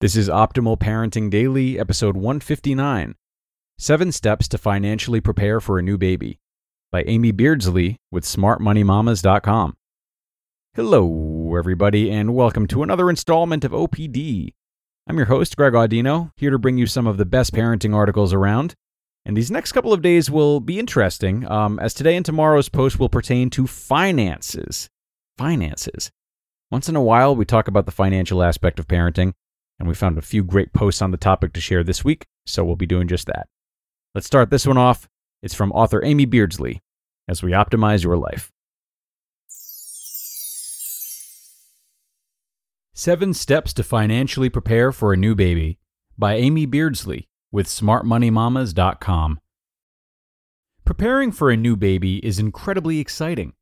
This is Optimal Parenting Daily, episode 159 Seven Steps to Financially Prepare for a New Baby by Amy Beardsley with SmartMoneyMamas.com. Hello, everybody, and welcome to another installment of OPD. I'm your host, Greg Audino, here to bring you some of the best parenting articles around. And these next couple of days will be interesting, um, as today and tomorrow's post will pertain to finances. Finances. Once in a while, we talk about the financial aspect of parenting and we found a few great posts on the topic to share this week, so we'll be doing just that. Let's start this one off. It's from author Amy Beardsley as we optimize your life. Seven Steps to Financially Prepare for a New Baby by Amy Beardsley with SmartMoneyMamas.com. Preparing for a new baby is incredibly exciting.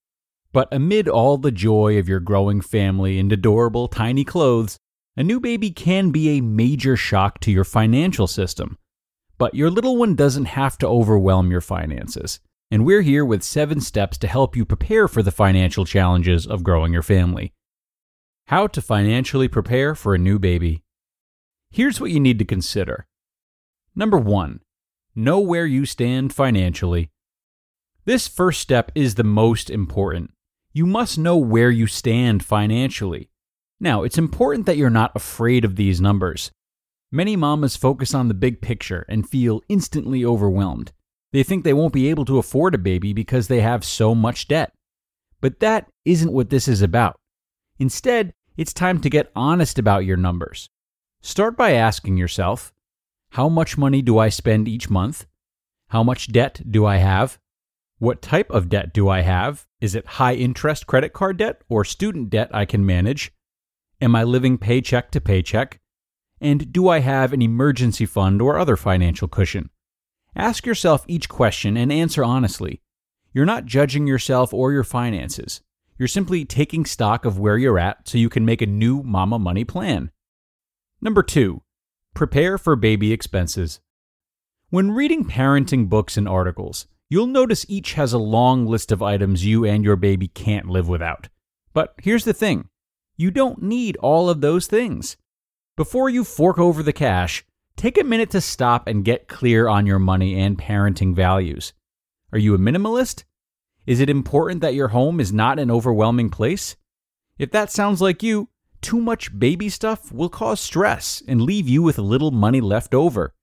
But amid all the joy of your growing family and adorable tiny clothes, a new baby can be a major shock to your financial system. But your little one doesn't have to overwhelm your finances. And we're here with seven steps to help you prepare for the financial challenges of growing your family. How to financially prepare for a new baby. Here's what you need to consider. Number one, know where you stand financially. This first step is the most important. You must know where you stand financially. Now, it's important that you're not afraid of these numbers. Many mamas focus on the big picture and feel instantly overwhelmed. They think they won't be able to afford a baby because they have so much debt. But that isn't what this is about. Instead, it's time to get honest about your numbers. Start by asking yourself How much money do I spend each month? How much debt do I have? What type of debt do I have? Is it high interest credit card debt or student debt I can manage? Am I living paycheck to paycheck? And do I have an emergency fund or other financial cushion? Ask yourself each question and answer honestly. You're not judging yourself or your finances. You're simply taking stock of where you're at so you can make a new mama money plan. Number two, prepare for baby expenses. When reading parenting books and articles, you'll notice each has a long list of items you and your baby can't live without. But here's the thing you don't need all of those things. Before you fork over the cash, take a minute to stop and get clear on your money and parenting values. Are you a minimalist? Is it important that your home is not an overwhelming place? If that sounds like you, too much baby stuff will cause stress and leave you with little money left over.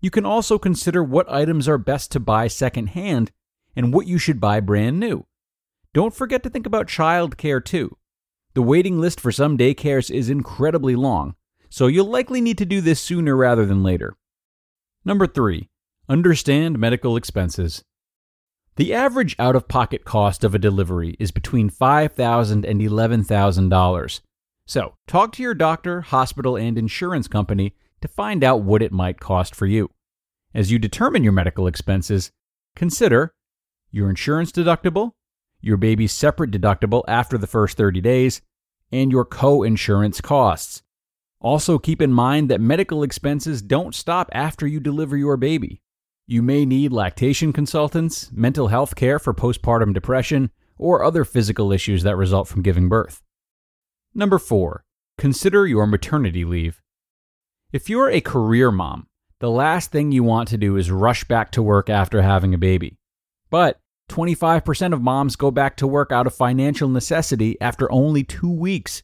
You can also consider what items are best to buy secondhand and what you should buy brand new. Don't forget to think about childcare too. The waiting list for some daycares is incredibly long, so you'll likely need to do this sooner rather than later. Number 3. Understand medical expenses. The average out of pocket cost of a delivery is between $5,000 and $11,000. So, talk to your doctor, hospital, and insurance company to find out what it might cost for you. As you determine your medical expenses, consider your insurance deductible, your baby's separate deductible after the first 30 days, and your co insurance costs. Also, keep in mind that medical expenses don't stop after you deliver your baby. You may need lactation consultants, mental health care for postpartum depression, or other physical issues that result from giving birth. Number 4. Consider your maternity leave. If you're a career mom, the last thing you want to do is rush back to work after having a baby. But 25% of moms go back to work out of financial necessity after only two weeks.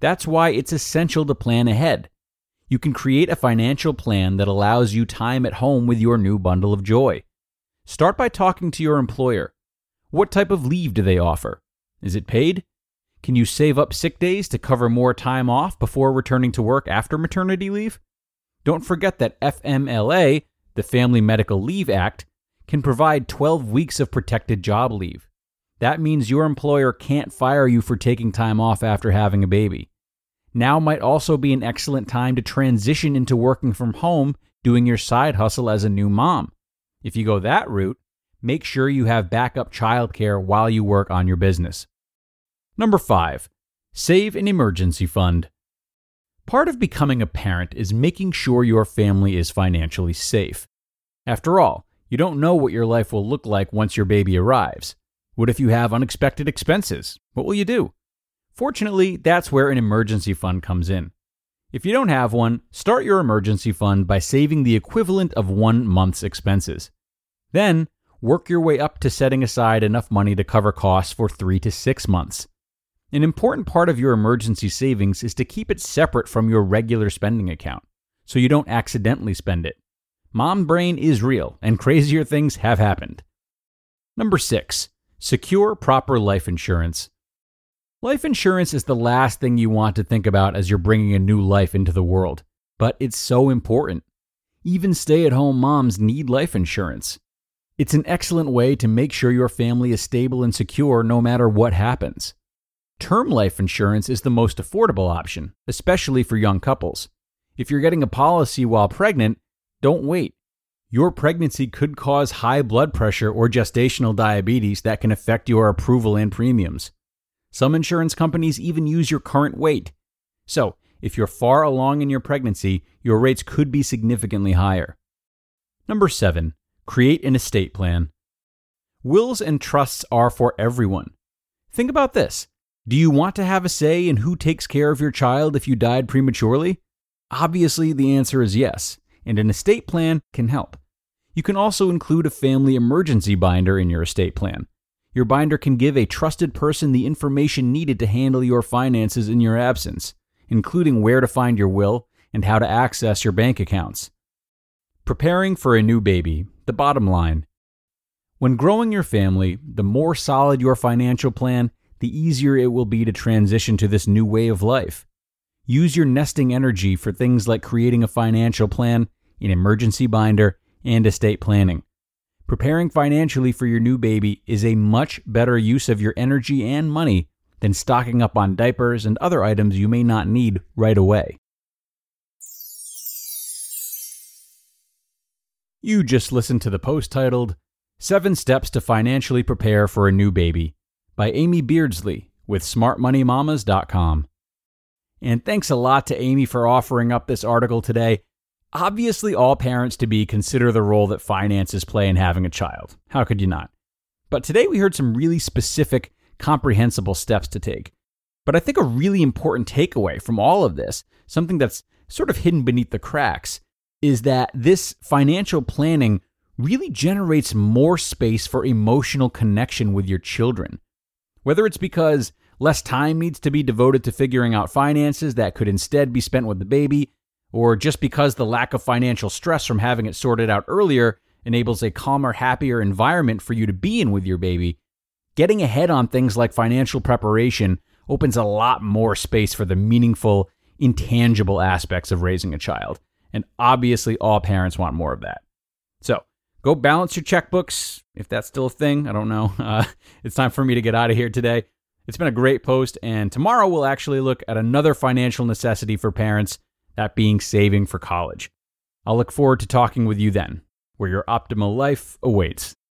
That's why it's essential to plan ahead. You can create a financial plan that allows you time at home with your new bundle of joy. Start by talking to your employer. What type of leave do they offer? Is it paid? Can you save up sick days to cover more time off before returning to work after maternity leave? Don't forget that FMLA, the Family Medical Leave Act, can provide 12 weeks of protected job leave. That means your employer can't fire you for taking time off after having a baby. now might also be an excellent time to transition into working from home, doing your side hustle as a new mom. If you go that route, make sure you have backup childcare while you work on your business. Number five, save an emergency fund. Part of becoming a parent is making sure your family is financially safe. After all, you don't know what your life will look like once your baby arrives. What if you have unexpected expenses? What will you do? Fortunately, that's where an emergency fund comes in. If you don't have one, start your emergency fund by saving the equivalent of one month's expenses. Then, work your way up to setting aside enough money to cover costs for three to six months. An important part of your emergency savings is to keep it separate from your regular spending account so you don't accidentally spend it. Mom brain is real, and crazier things have happened. Number six, secure proper life insurance. Life insurance is the last thing you want to think about as you're bringing a new life into the world, but it's so important. Even stay at home moms need life insurance. It's an excellent way to make sure your family is stable and secure no matter what happens. Term life insurance is the most affordable option, especially for young couples. If you're getting a policy while pregnant, don't wait. Your pregnancy could cause high blood pressure or gestational diabetes that can affect your approval and premiums. Some insurance companies even use your current weight. So, if you're far along in your pregnancy, your rates could be significantly higher. Number 7. Create an estate plan. Wills and trusts are for everyone. Think about this. Do you want to have a say in who takes care of your child if you died prematurely? Obviously, the answer is yes, and an estate plan can help. You can also include a family emergency binder in your estate plan. Your binder can give a trusted person the information needed to handle your finances in your absence, including where to find your will and how to access your bank accounts. Preparing for a new baby, the bottom line. When growing your family, the more solid your financial plan, the easier it will be to transition to this new way of life. Use your nesting energy for things like creating a financial plan, an emergency binder, and estate planning. Preparing financially for your new baby is a much better use of your energy and money than stocking up on diapers and other items you may not need right away. You just listened to the post titled Seven Steps to Financially Prepare for a New Baby by Amy Beardsley with smartmoneymamas.com. And thanks a lot to Amy for offering up this article today. Obviously, all parents to be consider the role that finances play in having a child. How could you not? But today we heard some really specific, comprehensible steps to take. But I think a really important takeaway from all of this, something that's sort of hidden beneath the cracks, is that this financial planning really generates more space for emotional connection with your children. Whether it's because less time needs to be devoted to figuring out finances that could instead be spent with the baby, or just because the lack of financial stress from having it sorted out earlier enables a calmer, happier environment for you to be in with your baby, getting ahead on things like financial preparation opens a lot more space for the meaningful, intangible aspects of raising a child. And obviously, all parents want more of that. So, go balance your checkbooks if that's still a thing. I don't know. Uh, it's time for me to get out of here today. It's been a great post, and tomorrow we'll actually look at another financial necessity for parents, that being saving for college. I'll look forward to talking with you then, where your optimal life awaits.